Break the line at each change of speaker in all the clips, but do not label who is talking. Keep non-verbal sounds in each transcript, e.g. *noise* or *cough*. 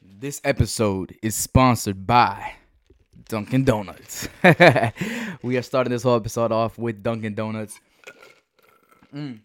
This episode is sponsored by Dunkin' Donuts. *laughs* we are starting this whole episode off with Dunkin' Donuts. Mm.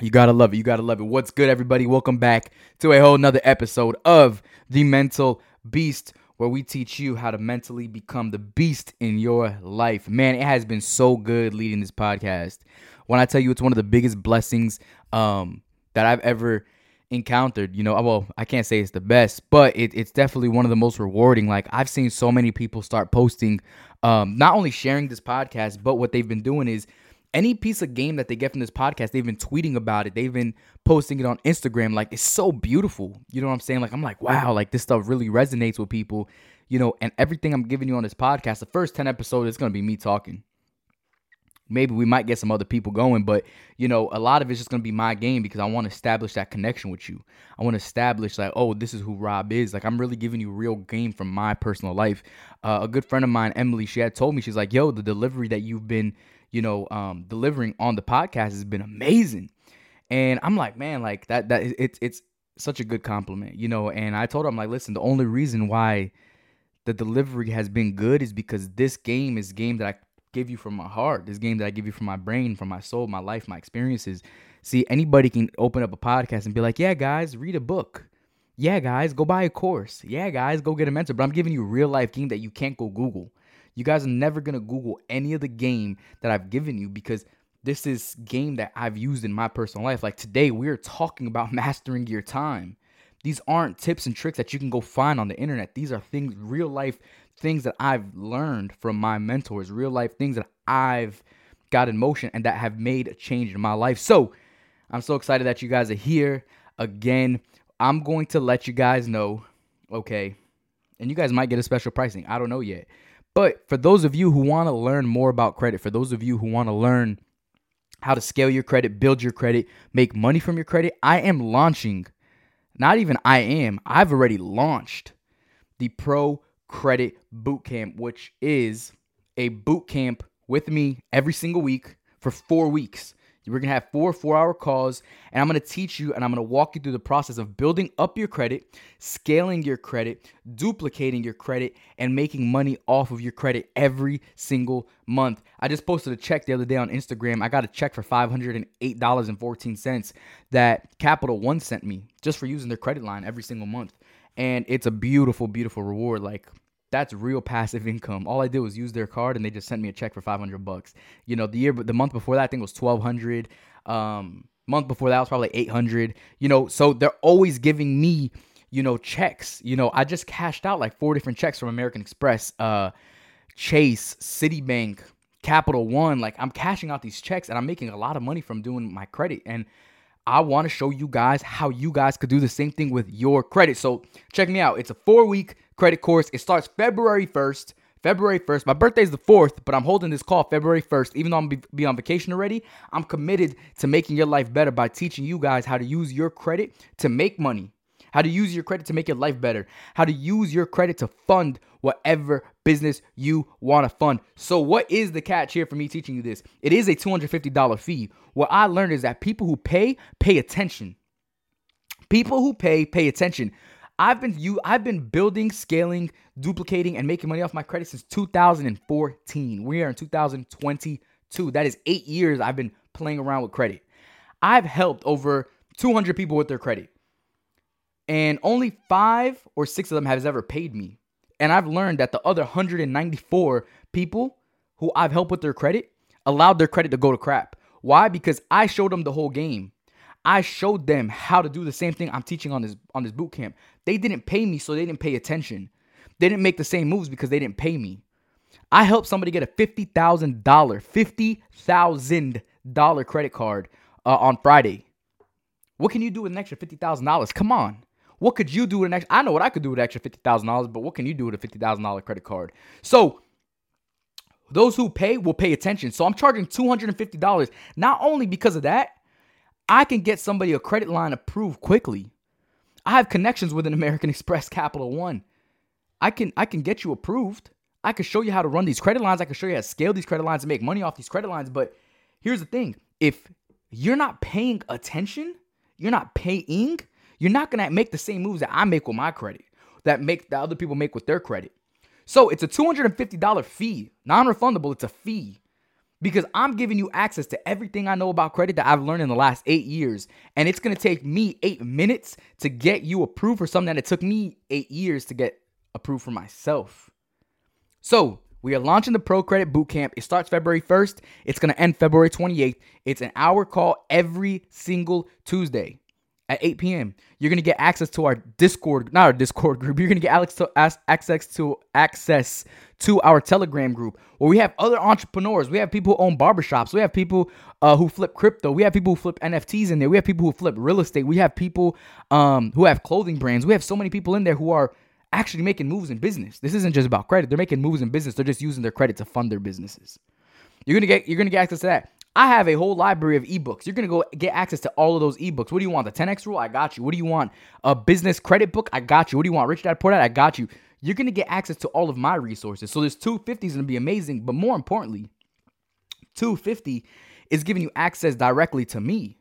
You gotta love it. You gotta love it. What's good, everybody? Welcome back to a whole nother episode of The Mental Beast, where we teach you how to mentally become the beast in your life. Man, it has been so good leading this podcast. When I tell you it's one of the biggest blessings um, that I've ever encountered. You know, well, I can't say it's the best, but it, it's definitely one of the most rewarding. Like I've seen so many people start posting, um, not only sharing this podcast, but what they've been doing is any piece of game that they get from this podcast, they've been tweeting about it. They've been posting it on Instagram. Like it's so beautiful. You know what I'm saying? Like I'm like, wow, like this stuff really resonates with people. You know, and everything I'm giving you on this podcast, the first 10 episodes is gonna be me talking maybe we might get some other people going but you know a lot of it's just going to be my game because i want to establish that connection with you. I want to establish like oh this is who rob is. Like i'm really giving you real game from my personal life. Uh, a good friend of mine emily she had told me she's like yo the delivery that you've been you know um, delivering on the podcast has been amazing. And i'm like man like that that it's it's such a good compliment you know? And i told her i'm like listen the only reason why the delivery has been good is because this game is game that I give you from my heart, this game that I give you from my brain, from my soul, my life, my experiences. See, anybody can open up a podcast and be like, yeah, guys, read a book. Yeah, guys, go buy a course. Yeah, guys, go get a mentor. But I'm giving you real life game that you can't go Google. You guys are never going to Google any of the game that I've given you because this is game that I've used in my personal life. Like today, we're talking about *laughs* mastering your time. These aren't tips and tricks that you can go find on the internet. These are things, real life things that I've learned from my mentors, real life things that I've got in motion and that have made a change in my life. So I'm so excited that you guys are here again. I'm going to let you guys know, okay, and you guys might get a special pricing. I don't know yet. But for those of you who want to learn more about credit, for those of you who want to learn how to scale your credit, build your credit, make money from your credit, I am launching, not even I am, I've already launched the Pro Credit Bootcamp, which is a boot camp with me every single week for four weeks. We're gonna have four four hour calls, and I'm gonna teach you and I'm gonna walk you through the process of building up your credit, scaling your credit, duplicating your credit, and making money off of your credit every single month. I just posted a check the other day on Instagram. I got a check for $508.14 that Capital One sent me just for using their credit line every single month and it's a beautiful, beautiful reward. Like that's real passive *laughs* income. All I did was use their card, and they just sent me a check for five hundred bucks. You know, the year, the month before that, I think was twelve hundred. Um, month before that was probably eight hundred. You know, so they're always giving me, you know, checks. You know, I just cashed out like four different checks from American Express, uh, Chase, Citibank, Capital One. Like I'm cashing out these checks, and I'm making a lot of money from doing my credit and I want to show you guys how you guys could do the same thing with your credit. So check me out. It's a four week credit course. It starts February 1st. February 1st. My birthday is the 4th, but I'm holding this call February 1st. Even though I'm be, be on vacation already, I'm committed to making your life better by teaching you guys how to use your credit to make money how to use your credit to make your life better, how to use your credit to fund whatever business you want to fund. So, what is the catch here for me teaching you this? It is a $250 fee. What I learned is that people who pay, pay attention. People who pay, pay attention. I've been you I've been building, scaling, duplicating and making money off my credit since 2014. We are in 2022. That is 8 years I've been playing around with credit. I've helped over 200 people with their credit and only five or six of them has ever paid me. And I've learned that the other 194 people who I've helped with their credit allowed their credit to go to crap. Why? Because I showed them the whole game. I showed them how to do the same thing I'm teaching on this on this boot camp. They didn't pay me, so they didn't pay attention. They didn't make the same moves because they didn't pay me. I helped somebody get a fifty thousand dollar, fifty thousand dollar credit card uh, on Friday. What can you do with an extra fifty thousand dollars? Come on. What could you do with an extra? I know what I could do with extra fifty thousand dollars, but what can you do with a fifty thousand dollar credit card? So those who pay will pay attention. So I'm charging two hundred and fifty dollars. Not only because of that, I can get somebody a credit line approved quickly. I have connections with an American *laughs* Express Capital One. I can I can get you approved. I can show you how to run these credit lines. I can show you how to scale these credit lines and make money off these credit lines. But here's the thing: if you're not paying attention, you're not paying you're not gonna make the same moves that I make with my credit, that make that other people make with their credit. So it's a $250 fee, non-refundable. It's a fee because I'm giving you access to everything I know about credit that I've learned in the last eight years. And it's gonna take me eight minutes to get you approved for something that it took me eight years to get approved for myself. So we are launching the Pro Credit Bootcamp. It starts February 1st. It's gonna end February 28th. It's an hour call every single Tuesday at 8 p.m. You're gonna get access to our Discord, not our Discord *laughs* group. You're gonna get access to access to access to our Telegram group where we have other entrepreneurs. We have people who own barbershops. We have people uh, who flip crypto. We have people who flip NFTs in there. We have people who flip real estate. We have people um, who have clothing brands. We have so many people in there who are actually making moves in business. This isn't just about credit. They're making moves in business. They're just using their credit to fund their businesses. You're gonna get you're gonna get access to that. I have a whole library of ebooks. You're gonna go get access to all of those ebooks. What do you want? The 10x rule? I got you. What do you want? A business credit book? I got you. What do you want? Rich Dad Poor Dad? I got you. You're gonna get access to all of my resources. So this 250 is gonna be amazing. But more importantly, 250 is giving you access directly to me.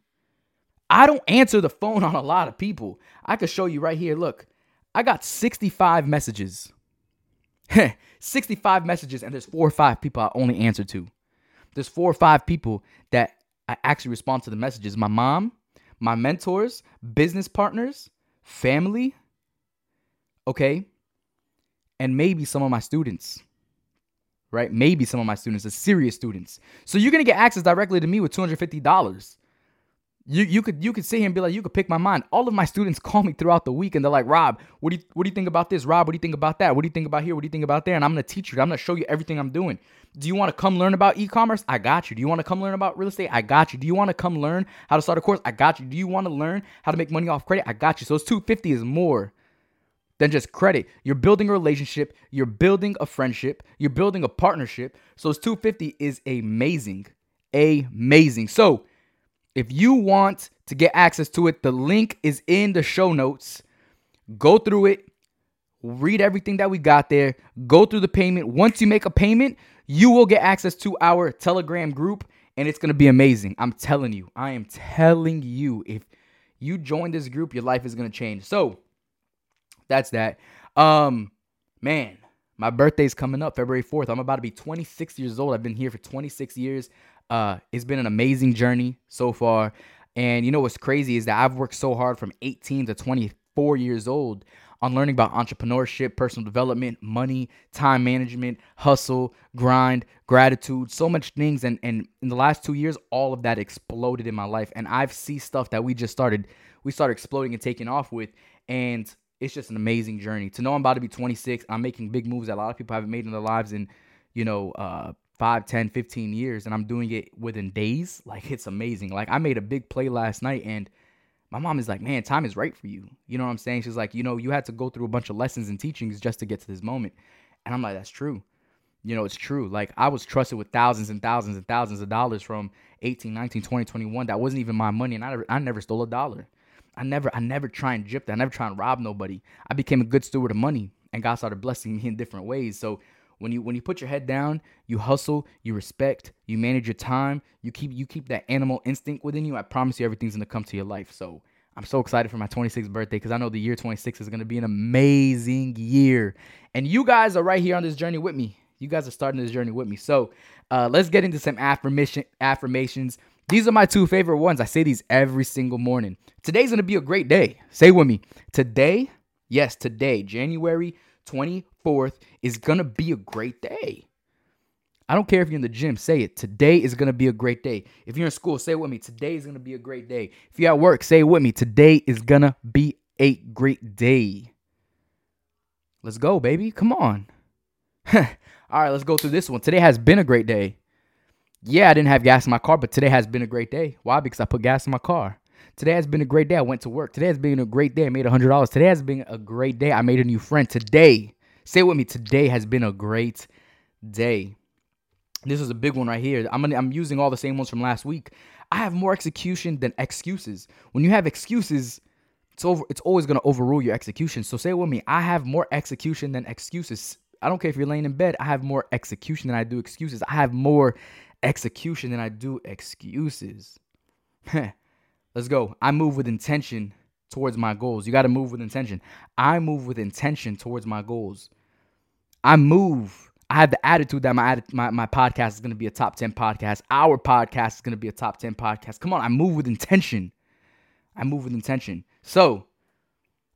I don't answer the phone *laughs* on a lot of people. I could show you right here. Look, I got 65 messages. *laughs* 65 messages, and there's four or five people I only answer to there's four or five people that I actually respond to the messages. My mom, my mentors, business partners, family, okay? And maybe some of my students. Right? Maybe some of my students, the serious students. So you're gonna get access directly to me with $250 you you could you could sit here and be like you could pick my mind. All of my students *laughs* call me throughout the week and they're like, Rob, what do you what do you think about this? Rob, what do you think about that? What do you think about here? What do you think about there? And I'm gonna teach you. I'm gonna show you everything I'm doing. Do you want to come learn about e-commerce? I got you. Do you want to come learn about real estate? I got you. Do you want to come learn how to start a course? I got you. Do you want to learn how to make money off credit? I got you. So it's 250 is more than just credit. You're building a relationship, you're building a friendship, you're building a partnership. So it's 250 is amazing. Amazing. So if you want to get access to it, the link is in the show notes. Go through it, read everything that we got there, go through the payment. Once you make a payment, you will get access to our Telegram group and it's to be amazing. I'm telling you. I am telling you if you join this group, your life is to change. So, that's that. Um man, my birthday's coming up February 4th. I'm about to be 26 years old. I've been here for 26 years. Uh, it's been an amazing journey so far. And you know what's crazy is that I've worked so hard from 18 to 24 years old on learning about entrepreneurship, personal development, money, time management, hustle, grind, gratitude, so much things. And, and in the last two years, all of that exploded in my life. And I've seen stuff that we just started, we started exploding and taking off with. And it's just an amazing journey. To know I'm about to be 26, I'm making big moves that a lot of people haven't made in their lives And, you know, uh, 5, 10, 15 years and I'm doing it within days, *laughs* like it's amazing. Like I made a big play last night and my mom is like, man, time is right for you. You know what I'm saying? She's like, you know, you had to go through a bunch of lessons and teachings just to get to this moment. And I'm like, that's true. You know, it's true. Like I was trusted with thousands and thousands and thousands of dollars from 18, 19, 20, 21. That wasn't even my money. And I never, I never stole a dollar. I never, I never try and gyp that. I never try and rob nobody. I became a good steward of money and God started blessing me in different ways. So when you when you put your head down, you hustle, you respect, you manage your time, you keep you keep that animal instinct within you. I promise you everything's gonna come to your life. So I'm so excited for my 26th birthday because I know the year 26 is gonna be an amazing year. And you guys are right here on this journey with me. You guys are starting this journey with me. So uh, let's get into some affirmation affirmations. These are my two favorite ones. I say these every single morning. Today's gonna be a great day. Say with me. Today, yes, today, January 24th is going to be a great day. I don't care if you're in the gym, say it. Today is going to be a great day. If you're in school, say it with me. Today is going to be a great day. If you're at work, say it with me. Today is going to be a great day. Let's go, baby. Come on. *laughs* All right, let's go through this one. Today has been a great day. Yeah, I didn't have gas in my car, but today has been a great day. Why? Because I put gas in my car. Today has been a great day. I went to work. Today has been a great day. I made $100. Today has been a great day. I made a new friend. Today, say with me, today has been a great day. This is a big one right here. I'm gonna, I'm using all the same ones from last week. I have more execution than excuses. When you have excuses, it's over. It's always gonna overrule your execution. So say with me, I have more execution than excuses. I don't care if you're laying in bed. I have more execution than I do excuses. I have more execution than I do excuses. *laughs* Let's go. I move with intention towards my goals. You got to move with intention. I move with intention towards my goals. I move. I have the attitude that my my, my podcast is going to be a top 10 podcast. Our podcast is going to be a top 10 podcast. Come on, I move with intention. I move with intention. So,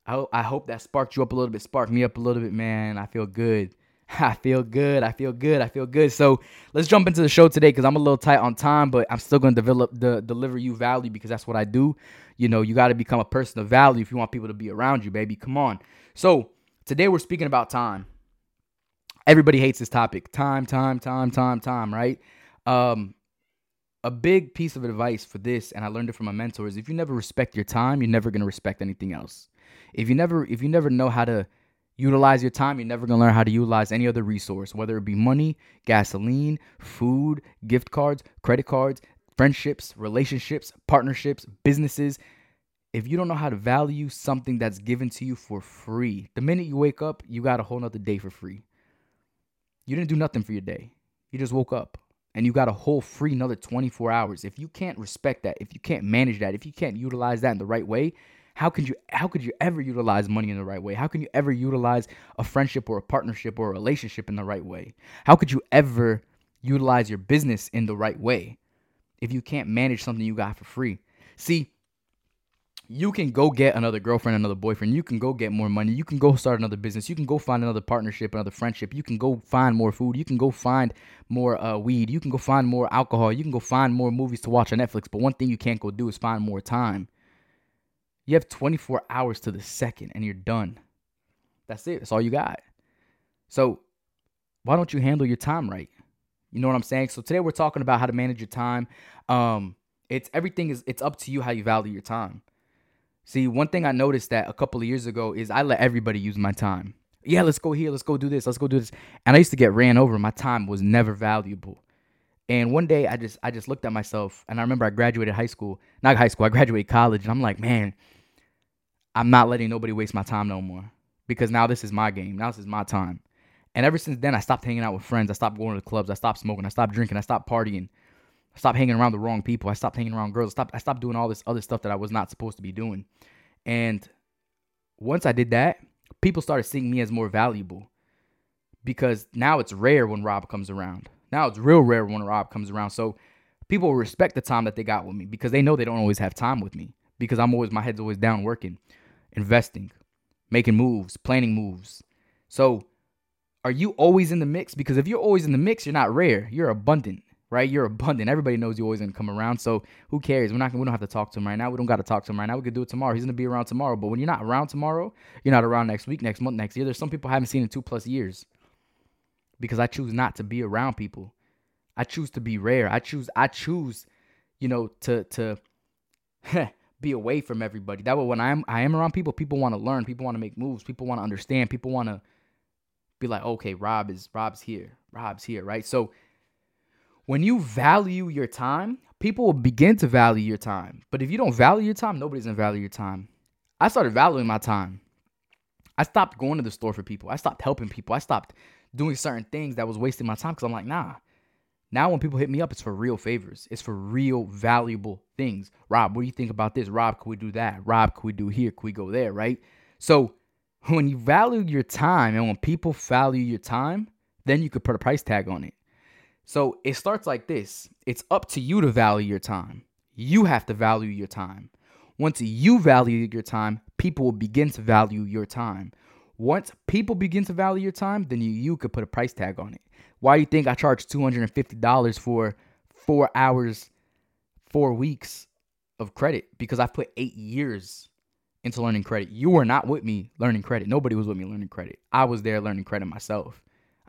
I, I hope that sparked you up a little bit, sparked me up a little bit, man. I feel good. *laughs* I feel good. I feel good. I feel good. So let's jump into the show today because I'm a little tight on time, but I'm still going to develop the deliver you value because that's what I do. You know, you got to become a person of value if you want people to be around you, baby. Come on. So today we're speaking about time. Everybody hates this topic. Time, time, time, time, time. Right. Um, a big piece of advice for this, and I learned it from my mentor, is if you never respect your time, you're never going to respect anything else. If you never, if you never know how to utilize your time, you're never going to learn how to utilize any other resource, whether it be money, gasoline, food, gift cards, credit cards, friendships, relationships, partnerships, businesses. If you don't know how to value something that's given to you for free, the minute you wake up, you got a whole nother day for free. You didn't do nothing for your day. You just woke up and you got a whole free another 24 hours. If you can't respect that, if you can't manage that, if you can't utilize that in the right way, how could you how could you ever utilize money in the right way? How can you ever utilize a friendship or a partnership or a relationship in the right way? How could you ever utilize your business in the right way if you can't manage something you got for free? See, you can go get another girlfriend, another boyfriend. You can go get more money. You can go start another business. You can go find another partnership, another friendship. You can go find more food. You can go find more uh, weed. You can go find more alcohol. You can go find more movies to watch on Netflix. But one thing you can't go do is find more time. You have 24 hours to the second and you're done. That's it. That's all you got. So, why don't you handle your time right? You know what I'm saying? So today we're talking about how to manage your time. Um, it's everything is it's up to you how you value your time. See, one thing I noticed that a couple of years ago is I let everybody use my time. Yeah, let's go here, let's go do this, let's go do this. And I used to get ran over. My time was never valuable. And one day I just I just looked at myself and I remember I graduated high school, not high school, I graduated college, and I'm like, man, I'm not letting nobody waste my time no more because now this is my game. Now this is my time. And ever since then, I stopped hanging out with friends. I stopped going to the clubs. I stopped smoking. I stopped drinking. I stopped partying. I stopped hanging around the wrong people. I stopped hanging around girls. I stopped, I stopped doing all this other stuff that I was not supposed to be doing. And once I did that, people started seeing me as more valuable because now it's rare when Rob comes around. Now it's real rare when Rob comes around. So people respect the time that they got with me because they know they don't always have time with me because I'm always, my head's always down working investing, making moves, planning moves. So, are you always in the mix? Because if you're always in the mix, you're not rare. You're abundant, right? You're abundant. Everybody knows you're always gonna come around. So who cares? We're not. We don't have to talk to him right now. We don't got to talk to him right now. We could do it tomorrow. He's gonna be around tomorrow. But when you're not around tomorrow, you're not around next week, next month, next year. There's some people I haven't seen in two plus years because I choose not to be around people. I choose to be rare. I choose. I choose. You know to to. *laughs* be away from everybody. That way, when I'm I am around people, people want to learn, people want to make moves, people want to understand, people want to be like, okay, Rob is Rob's here, Rob's here, right? So when you value your time, people will begin to value your time. But if you don't value your time, nobody's gonna value your time. I started valuing my time. I stopped going to the store for people. I stopped helping people. I stopped doing certain things that was wasting my time because I'm like, nah, now, when people hit me up, it's for real favors. It's for real valuable things. Rob, what do you think about this? Rob, could we do that? Rob, could we do here? Could we go there? Right? So, *laughs* when you value your time and when people value your time, then you could put a price tag on it. So, it starts like this it's up to you to value your time. You have to value your time. Once you value your time, people will begin to value your time. Once people begin to value your time, then you, you could put a price tag on it. Why do you think I charge $250 for four hours, four weeks of credit? Because I've put eight years into learning credit. You were not with me learning credit. Nobody was with me learning credit. I was there learning credit myself.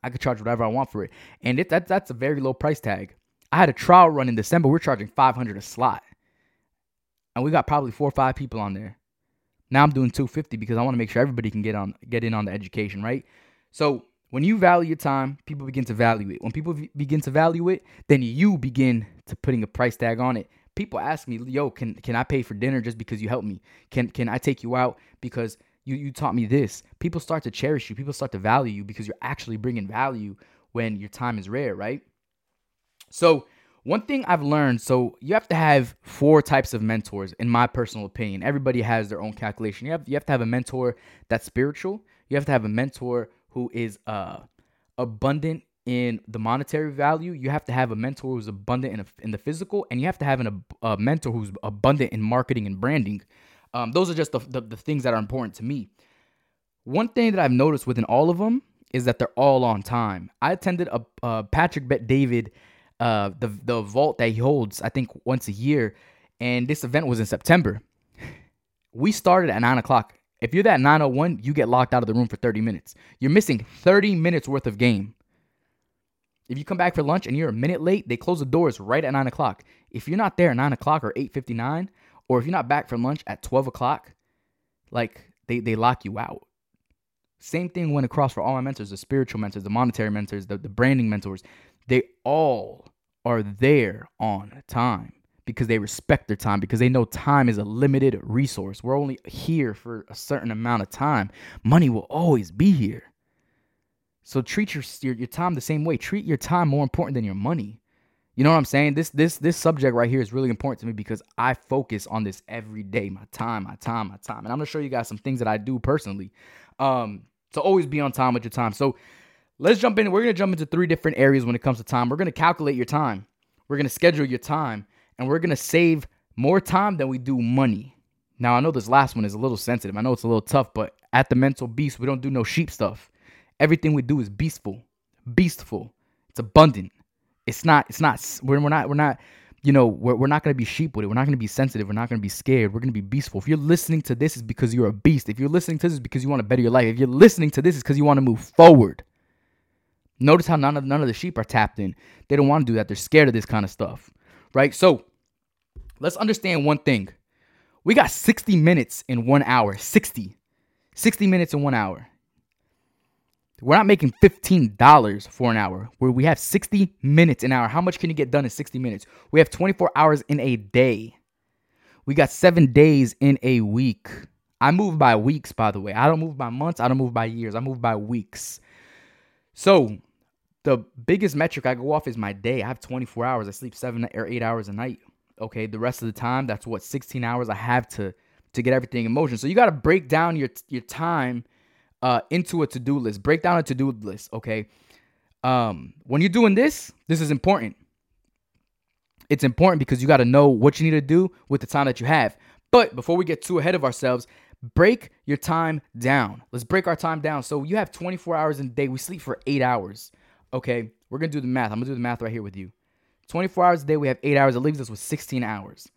I could charge whatever I want for it. And it, that, that's a very low price tag. I had a trial run in December. We're charging 500 a slot. And we got probably four or five people on there. Now I'm doing 250 because I want to make sure everybody can get on get in on the education, right? So when you value your time, people begin to value it. When people v- begin to value it, then you begin to putting a price tag on it. People ask me, "Yo, can can I pay for dinner just because you helped me? Can can I take you out because you you taught me this?" People start to cherish you. People start to value you because you're actually bringing value when your time is rare, right? So One thing I've learned so you have to have four types of mentors, in my personal opinion. Everybody has their own calculation. You have, you have to have a mentor that's spiritual, you have to have a mentor who is uh, abundant in the monetary value. You have to have a mentor who's abundant in, a, in the physical, and you have to have an, a, a mentor who's abundant in marketing and branding. Um, those are just the, the, the things that are important to me. One thing that I've noticed within all of them is that they're all on time. I attended a, a Patrick Bet David, uh, the the vault that he holds, I think once a year, and this event was in September. We started at nine o'clock. If you're that 901, you get locked out of the room for 30 minutes. You're missing 30 minutes worth of game. If you come back for lunch and you're a minute late, they close the doors right at nine o'clock. If you're not there at nine o'clock or 8:59, or if you're not back from lunch at 12 o'clock, like they they lock you out. Same thing went across for all my mentors, the spiritual mentors, the monetary mentors, the, the branding mentors. They all are there on time because they respect their time, because they know time is a limited resource. We're only here for a certain amount of time. Money will always be here. So treat your, your, your time the same way. Treat your time more important than your money. You know what I'm saying? This this this subject right here is really important to me because I focus on this every day. My time, my time, my time. And I'm gonna show you guys some things that I do personally. Um, to always be on time with your time. So let's jump in. We're gonna jump into three different areas when it comes to time. We're gonna calculate your time. We're gonna schedule your time, and we're gonna save more time than we do money. Now I know this last one is a little sensitive. I know it's a little tough, but at the mental beast, we don't do no sheep stuff. Everything we do is beastful, beastful. It's abundant. It's not. It's not. We're, we're not. We're not you know, we're, we're not going to be sheep with it. We're not going to be sensitive. We're not going to be scared. We're going to be beastful. If you're listening to this, is because you're a beast. If you're listening to this, is because you want to better your life. If you're listening to this, is because you want to move forward. Notice how none of none of the sheep are tapped in. They don't want to do that. They're scared of this kind of stuff, right? So let's understand one thing. We got 60 minutes in one hour. 60. 60 minutes in one hour. We're not making $15 for an hour. Where we have 60 minutes an hour. How much can you get done in 60 minutes? We have 24 hours in a day. We got 7 days in a week. I move by weeks by the way. I don't move by months, I don't move by years. I move by weeks. So, the biggest metric I go off is my day. I have 24 hours. I sleep 7 or 8 hours a night. Okay, the rest of the time that's what 16 hours I have to to get everything in motion. So you got to break down your your time uh, into a to-do list. Break down a to-do list, okay? Um, when you're doing this, this is important. It's important because you got to know what you need to do with the time that you have. But before we get too ahead of ourselves, break your time down. Let's break our time down. So you have 24 hours in a day. We sleep for eight hours. Okay, we're gonna do the math. I'm gonna do the math right here with you. 24 hours a day. We have eight hours. It leaves us with 16 hours.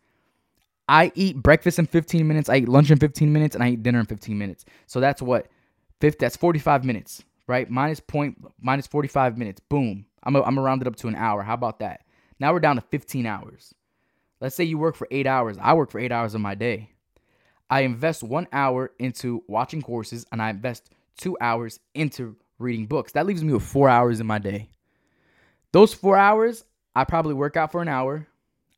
I eat breakfast in 15 minutes. I eat lunch in 15 minutes, and I eat dinner in 15 minutes. So that's what Fifth, that's 45 minutes, right? Minus point, minus 45 minutes. Boom. I'm going to round it up to an hour. How about that? Now we're down to 15 hours. Let's say you work for eight hours. I work for eight hours of my day. I invest one hour into watching courses and I invest two hours into reading books. That leaves me with four hours in my day. Those four hours, I probably work out for an hour.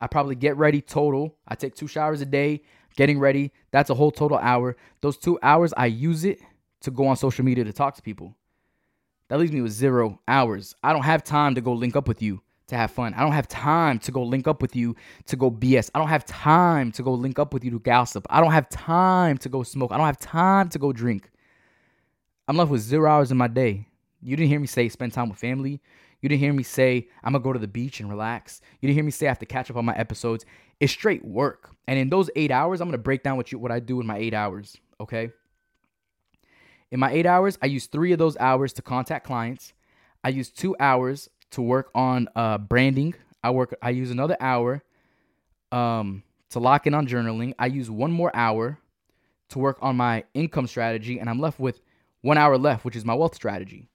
I probably get ready total. I take two showers a day, getting ready. That's a whole total hour. Those two hours, I use it to go on social media to talk to people. That leaves me with zero hours. I don't have time to go link up with you to have fun. I don't have time to go link up with you to go BS. I don't have time to go link up with you to gossip. I don't have time to go smoke. I don't have time to go drink. I'm left with zero hours in my day. You didn't hear me say spend time with family. You didn't hear me say I'm gonna go to the beach and relax. You didn't hear me say I have to catch up on my episodes. It's straight work. And in those eight hours, I'm gonna break down what you what I do in my eight hours. Okay. In my eight hours, I use three of those hours to contact clients. I use two hours to work on uh, branding. I work. I use another hour um, to lock in on journaling. I use one more hour to work on my income strategy, and I'm left with one hour left, which is my wealth strategy.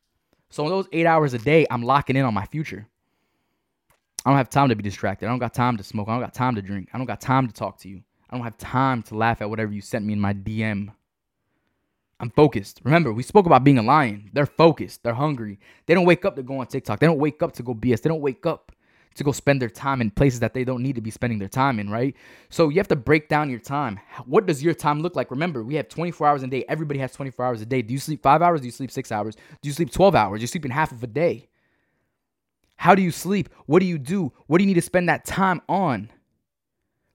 So in those eight hours a day, I'm locking in on my future. I don't have time to be distracted. I don't got time to smoke. I don't got time to drink. I don't got time to talk to you. I don't have time to laugh at whatever you sent me in my DM. I'm focused. Remember, we spoke about being a lion. They're focused. They're hungry. They don't wake up to go on TikTok. They don't wake up to go BS. They don't wake up to go spend their time in places that they don't need to be spending their time in, right? So you have to break down your time. What does your time look like? Remember, we have 24 hours a day. Everybody has 24 hours a day. Do you sleep five hours? Do you sleep six hours? Do you sleep 12 hours? You're sleeping half of a day. How do you sleep? What do you do? What do you need to spend that time on?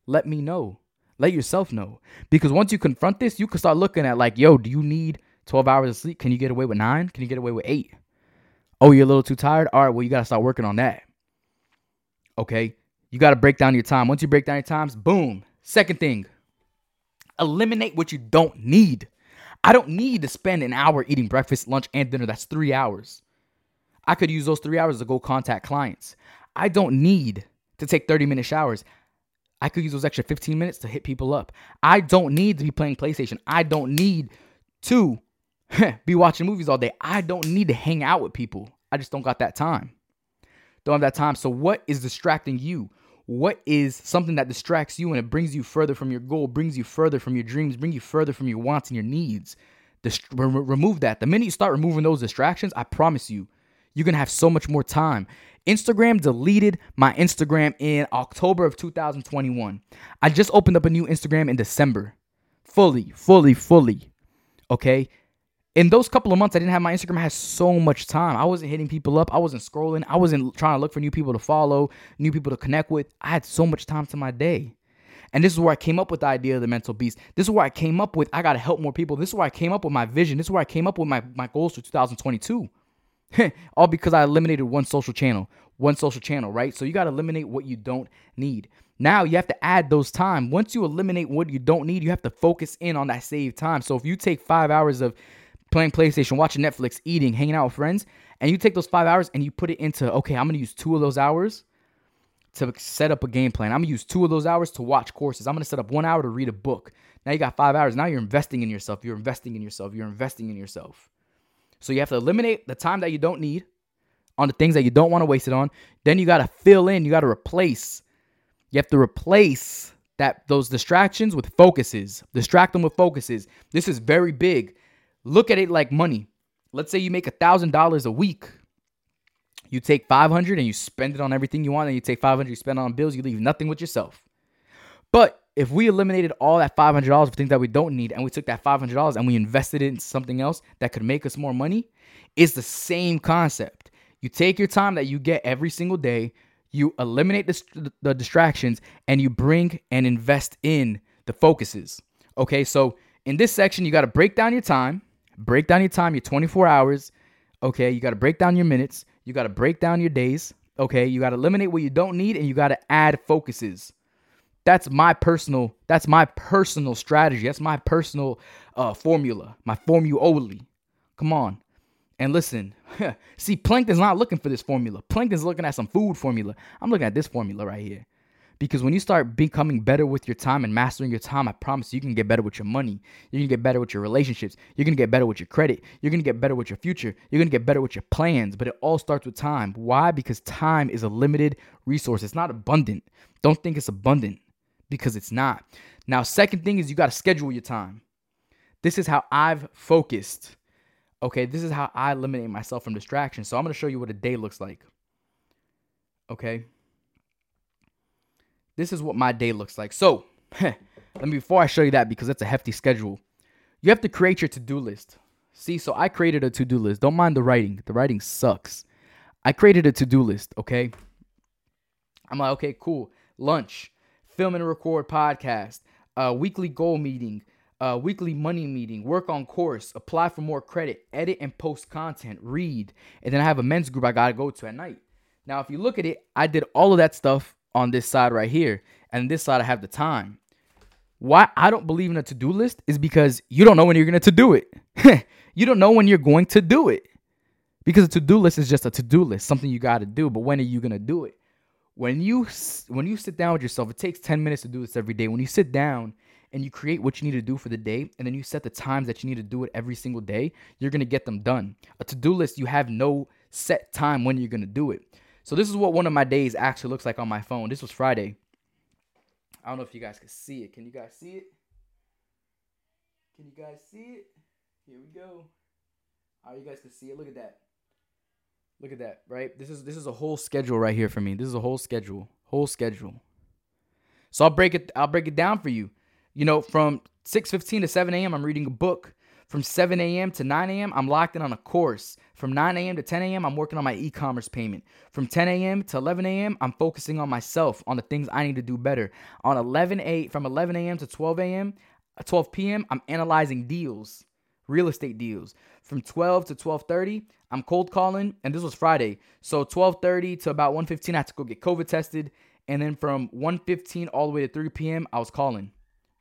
Let me know. Let yourself know. Because once you confront this, you can start looking at like, yo, do you need 12 hours of sleep? Can you get away with nine? Can you get away with eight? Oh, you're a little too tired? All right, well, you got to start working on that. Okay. You got to break down your time. Once you break down your times, boom. Second thing, eliminate what you don't need. I don't need to spend an hour eating breakfast, lunch, and dinner. That's three hours. I could use those three hours to go contact clients. I don't need to take 30 minute showers. I could use those extra 15 minutes to hit people up. I don't need to be playing PlayStation. I don't need to *laughs* be watching movies all day. I don't need to hang out with people. I just don't got that time. Don't have that time. So, what is distracting you? What is something that distracts you and it brings you further from your goal, brings you further from your dreams, bring you further from your wants and your needs? Dist- remove that. The minute you start removing those distractions, I promise you, you're gonna have so much more time. Instagram deleted my Instagram in October of 2021. I just opened up a new Instagram in December. Fully, fully, fully. Okay. In those couple of months, I didn't have my Instagram. I had so much time. I wasn't hitting people up. I wasn't scrolling. I wasn't trying to look for new people to follow, new people to connect with. I had so much time to my day. And this is where I came up with the idea of the mental beast. This is where I came up with I got to help more people. This is where I came up with my vision. This is where I came up with my, my goals for 2022. *laughs* All because I eliminated one social channel, one social channel, right? So you got to eliminate what you don't need. Now you have to add those time. Once you eliminate what you don't need, you have to focus in on that saved time. So if you take five hours of playing PlayStation, watching Netflix, eating, hanging out with friends, and you take those five hours and you put it into, okay, I'm gonna use two of those hours to set up a game plan. I'm gonna use two of those hours to watch courses. I'm gonna set up one hour to read a book. Now you got five hours. Now you're investing in yourself. You're investing in yourself. You're investing in yourself. So you have to eliminate the time that you don't need on the things that you don't want to waste it on. Then you got to fill in, you got to replace. You have to replace that those distractions with focuses. Distract them with focuses. This is very big. Look at it like money. Let's say you make a thousand dollars a week. You take 500 and you spend it on everything you want, and you take 500 you spend on bills, you leave nothing with yourself. But if we eliminated all that $500 for things that we don't need and we took that $500 and we invested it in something else that could make us more money, it's the same concept. You take your time that you get every single day, you eliminate the, the distractions, and you bring and invest in the focuses. Okay, so in this section, you got to break down your time, break down your time, your 24 hours. Okay, you got to break down your minutes, you got to break down your days. Okay, you got to eliminate what you don't need, and you got to add focuses. That's my personal. That's my personal strategy. That's my personal uh, formula. My formula. Come on, and listen. *laughs* See, Plankton's not looking for this formula. Plankton's looking at some food formula. I'm looking at this formula right here. Because when you start becoming better with your time and mastering your time, I promise you, you can get better with your money. You're gonna get better with your relationships. You're gonna get better with your credit. You're gonna get better with your future. You're gonna get better with your plans. But it all starts with time. Why? Because time is a limited resource. It's not abundant. Don't think it's abundant because it's not. Now, second thing is you got to schedule your time. This is how I've focused. Okay, this is how I eliminate myself from distraction. So I'm to show you what a day looks like. Okay. This is what my day looks like. So, *laughs* let me before I show you that because that's a hefty schedule. You have to create your to-do list. See, so I created a to-do list. Don't mind the writing. The writing sucks. I created a to-do list, okay? I'm like, okay, cool. Lunch film and record podcast, a weekly goal meeting, a weekly money meeting, work on course, apply for more credit, edit and post content, read, and then I have a men's group I gotta go to at night. Now, if you look at it, I did all of that stuff on this side right here, and this side I have the time. Why I don't believe in a to-do list is because you don't know when you're gonna to do it. *laughs* you don't know when you're going to do it. Because a to-do list is just a to-do list, something you gotta do, but when are you gonna do it? when you when you sit down with yourself it takes 10 minutes to do this every day when you sit down and you create what you need to do for the day and then you set the times that you need to do it every single day you're going to get them done a to-do list you have no set time when you're going to do it so this is what one of my days actually looks like on my phone this was friday i don't know if you guys can see it can you guys see it can you guys see it here we go oh you guys can see it look at that Look at that, right? This is this is a whole schedule right here for me. This is a whole schedule, whole schedule. So I'll break it. I'll break it down for you. You know, from 6:15 to 7 a.m. I'm reading a book. From 7 a.m. to 9 a.m., I'm locked in on a course. From 9 a.m. to 10 a.m., I'm working on my e commerce payment. From 10 a.m. to 11 a.m., I'm focusing on myself, on the things I need to do better. On 11 a, from 11 a.m. to 12 a.m., uh, 12 p.m., I'm analyzing deals, real estate deals. From 12 to 12:30, I'm cold calling, and this was Friday. So 12:30 to about 1:15, I had to go get COVID tested, and then from 1:15 all the way to 3 p.m., I was calling.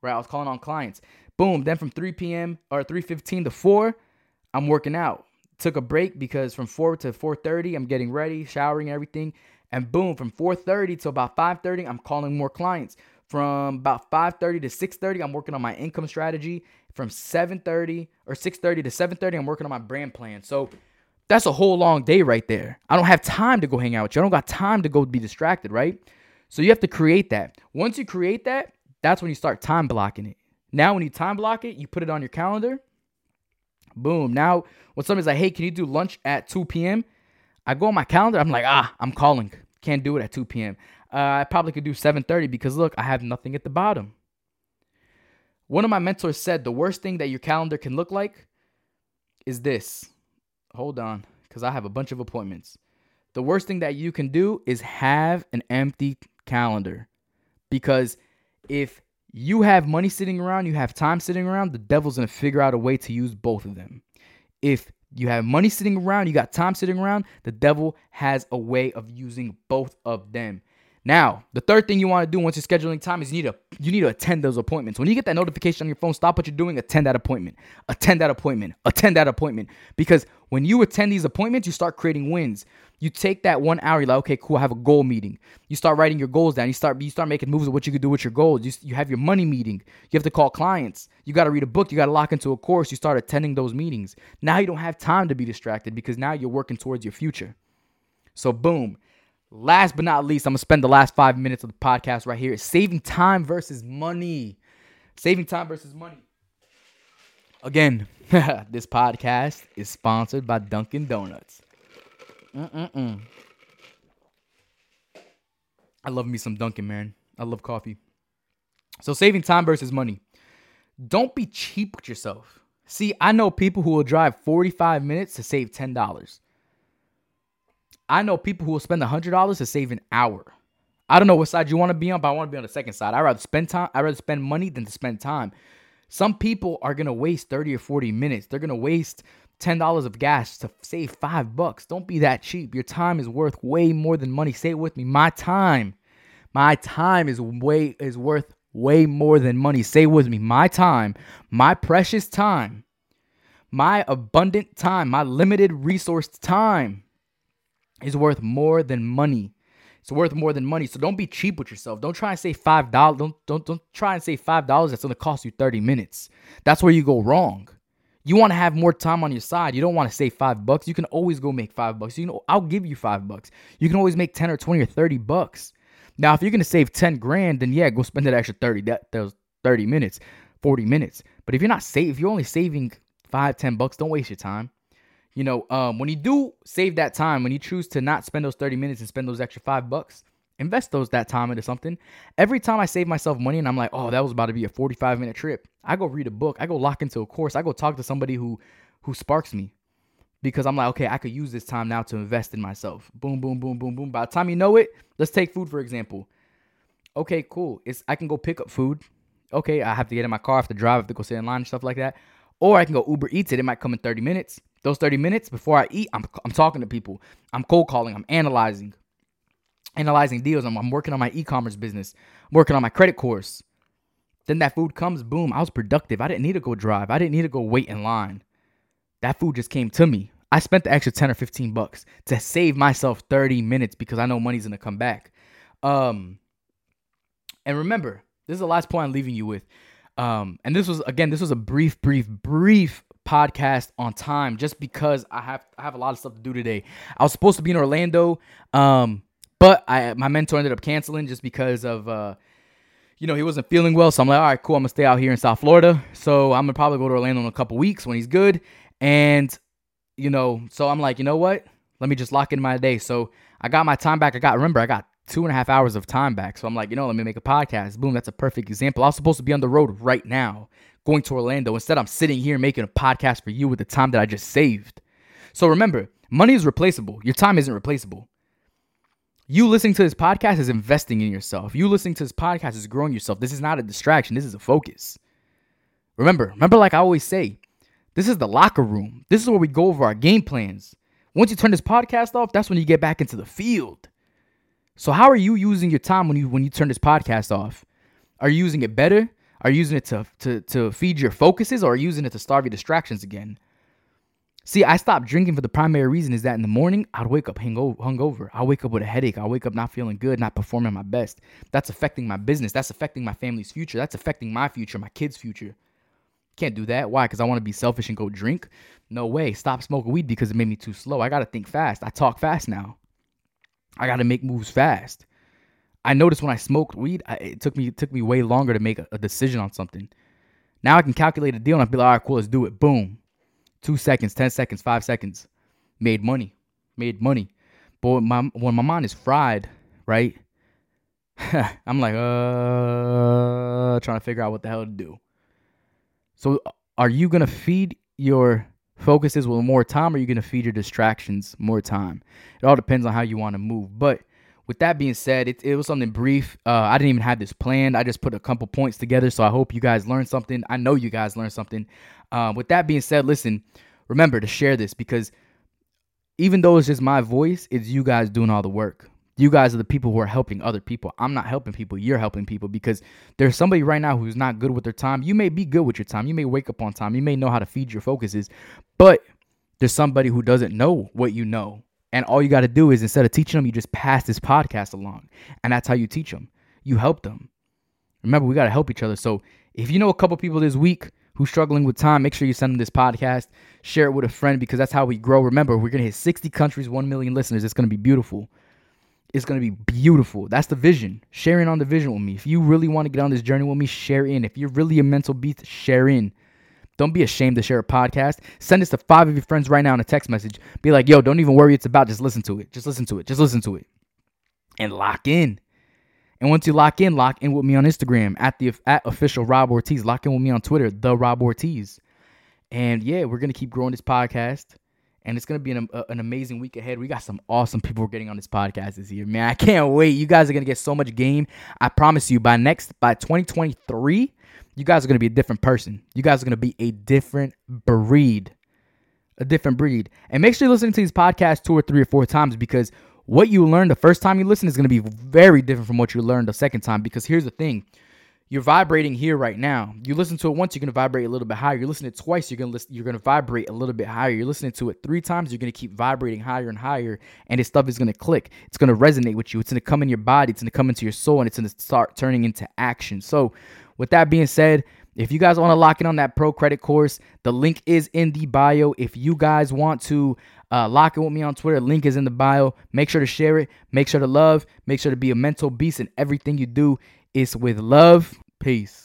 Right, I was calling on clients. Boom. Then from 3 p.m. or 3:15 to 4, I'm working out. Took a break because from 4 to 4:30, I'm getting ready, showering, everything, and boom, from 4:30 to about 5:30, I'm calling more clients. From about 5:30 to 6:30, I'm working on my income strategy. From 7:30 or 6:30 to 7:30, I'm working on my brand plan. So that's a whole long day right there. I don't have time to go hang out with you. I don't got time to go be distracted, right? So you have to create that. Once you create that, that's when you start time blocking it. Now, when you time block it, you put it on your calendar. Boom. Now, when somebody's like, hey, can you do lunch at 2 p.m.? I go on my calendar. I'm like, ah, I'm calling. Can't do it at 2 p.m. Uh, I probably could do 7:30 because look, I have nothing at the bottom. One of my mentors said the worst thing that your calendar can look like is this. Hold on, because I have a bunch of appointments. The worst thing that you can do is have an empty calendar. Because if you have money sitting around, you have time sitting around, the devil's gonna figure out a way to use both of them. If you have money sitting around, you got time sitting around, the devil has a way of using both of them. Now, the third thing you want to do once you're scheduling time is you need to you need to attend those appointments. When you get that notification on your phone, stop what you're doing, attend that appointment. Attend that appointment. Attend that appointment. Because when you attend these appointments, you start creating wins. You take that one hour, you're like, okay, cool, I have a goal meeting. You start writing your goals down. You start you start making moves of what you could do with your goals. You, you have your money meeting. You have to call clients. You got to read a book. You got to lock into a course. You start attending those meetings. Now you don't have time to be distracted because now you're working towards your future. So boom. Last but not least, I'm gonna spend the last five minutes of the podcast right here. Saving time versus money. Saving time versus money. Again, *laughs* this podcast is sponsored by Dunkin' Donuts. Mm-mm-mm. I love me some Dunkin', man. I love coffee. So saving time versus money. Don't be cheap with yourself. See, I know people who will drive 45 minutes to save $10. I know people who will spend $100 to save an hour. I don't know what side you want to be on, but I want to be on the second side. I'd rather spend time, I'd rather spend money than to spend time. Some people are gonna waste 30 or 40 minutes. They're gonna waste $10 of gas to save five bucks. Don't be that cheap. Your time is worth way more than money. Say it with me. My time. My time is way is worth way more than money. Say with me. My time, my precious time, my abundant time, my limited resource time is worth more than money. It's worth more than money. So don't be cheap with yourself. Don't try and say five dollars. Don't don't don't try and say five dollars that's gonna cost you 30 minutes. That's where you go wrong. You want to have more time on your side. You don't want to save five bucks. You can always go make five bucks. You know, I'll give you five bucks. You can always make 10 or 20 or 30 bucks. Now, if you're gonna save 10 grand, then yeah, go spend that extra 30, that those 30 minutes, 40 minutes. But if you're not save, if you're only saving five, 10 bucks, don't waste your time you know, um, when you do save that time, when you choose to not spend those 30 minutes and spend those extra five bucks, invest those that time into something. Every time I save myself money and I'm like, oh, that was about to be a 45 minute trip, I go read a book, I go lock into a course, I go talk to somebody who who sparks me. Because I'm like, okay, I could use this time now to invest in myself. Boom, boom, boom, boom, boom. By the time you know it, let's take food for example. Okay, cool. It's I can go pick up food. Okay, I have to get in my car, I have to drive, I have to go sit in line and stuff like that. Or I can go Uber Eats it. It might come in 30 minutes. Those 30 minutes before I eat, I'm, I'm talking to people. I'm cold calling. I'm analyzing, analyzing deals. I'm, I'm working on my e-commerce business. I'm working on my credit course. Then that food comes, boom, I was productive. I didn't need to go drive. I didn't need to go wait in line. That food just came to me. I spent the extra 10 or 15 bucks to save myself 30 minutes because I know money's gonna come back. Um, and remember, this is the last point I'm leaving you with. Um, and this was again, this was a brief, brief, brief podcast on time just because I have I have a lot of stuff to do today. I was supposed to be in Orlando, um, but I my mentor ended up canceling just because of uh, you know he wasn't feeling well. So I'm like, all right, cool. I'm gonna stay out here in South Florida. So I'm gonna probably go to Orlando in a couple weeks when he's good. And you know, so I'm like, you know what? Let me just lock in my day. So I got my time back. I got remember I got two and a half hours of time back. So I'm like, you know, let me make a podcast. Boom, that's a perfect example. I was supposed to be on the road right now going to Orlando. Instead, I'm sitting here making a podcast for you with the time that I just saved. So remember, money is replaceable. Your time isn't replaceable. You listening to this podcast is investing in yourself. You listening to this podcast is growing yourself. This is not a distraction. This is a focus. Remember, remember, like I always say, this is the locker room. This is where we go over our game plans. Once you turn this podcast off, that's when you get back into the field. So how are you using your time when you when you turn this podcast off? Are you using it better? Are you using it to to to feed your focuses or are you using it to starve your distractions again? See, I stopped drinking for the primary reason is that in the morning I'd wake up hungover. I wake up with a headache. I wake up not feeling good, not performing my best. That's affecting my business. That's affecting my family's future. That's affecting my future, my kids' future. Can't do that. Why? Because I want to be selfish and go drink? No way. Stop smoking weed because it made me too slow. I got to think fast. I talk fast now. I got to make moves fast. I noticed when I smoked weed, I, it took me it took me way longer to make a, a, decision on something. Now I can calculate a deal and I'll be like, all right, cool, let's do it. Boom. Two seconds, 10 seconds, five seconds. Made money. Made money. But when my, when my mind is fried, right? *laughs* I'm like, uh, trying to figure out what the hell to do. So are you going to feed your focuses with more time or are you going to feed your distractions more time? It all depends on how you want to move. But with that being said, it, it was something brief. Uh, I didn't even have this planned. I just put a couple points together. So I hope you guys learned something. I know you guys learned something. Uh, with that being said, listen, remember to share this because even though it's just my voice, it's you guys doing all the work. You guys are the people who are helping other people. I'm not helping people. You're helping people because there's somebody right now who's not good with their time. You may be good with your time. You may wake up on time. You may know how to feed your focuses, but there's somebody who doesn't know what you know. And all you got to do is instead of teaching them, you just pass this podcast along. And that's how you teach them. You help them. Remember, we got to help each other. So if you know a couple people this week who's struggling with time, make sure you send them this podcast. Share it with a friend because that's how we grow. Remember, we're going to hit 60 countries, 1 million listeners. It's going to be beautiful. It's going to be beautiful. That's the vision. Sharing on the vision with me. If you really want to get on this journey with me, share in. If you're really a mental beast, share in. Don't be ashamed to share a podcast. Send this to five of your friends right now in a text message. Be like, yo, don't even worry it's about. Just listen to it. Just listen to it. Just listen to it. And lock in. And once you lock in, lock in with me on Instagram at the at official Rob Ortiz. Lock in with me on Twitter, the Rob Ortiz. And yeah, we're gonna keep growing this podcast and it's gonna be an, an amazing week ahead. We got some awesome people getting on this podcast this year, man. I can't wait. You guys are gonna get so much game. I promise you. By next, by 2023, you guys are gonna be a different person. You guys are gonna be a different breed, a different breed. And make sure you're listening to these podcasts two or three or four times because what you learn the first time you listen is gonna be very different from what you learned the second time. Because here's the thing you're vibrating here right now. You listen to it once, you're gonna vibrate a little bit higher. You listen to it twice, you're gonna listen, you're gonna vibrate a little bit higher. You're listening to it three times, you're gonna keep vibrating higher and higher, and this stuff is gonna click. It's gonna resonate with you. It's gonna come in your body. It's gonna come into your soul, and it's gonna start turning into action. So, with that being said, if you guys want to lock in on that pro credit course, the link is in the bio. If you guys want to uh, lock in with me on Twitter, link is in the bio. Make sure to share it. Make sure to love. Make sure to be a mental beast in everything you do. It's with love. Peace.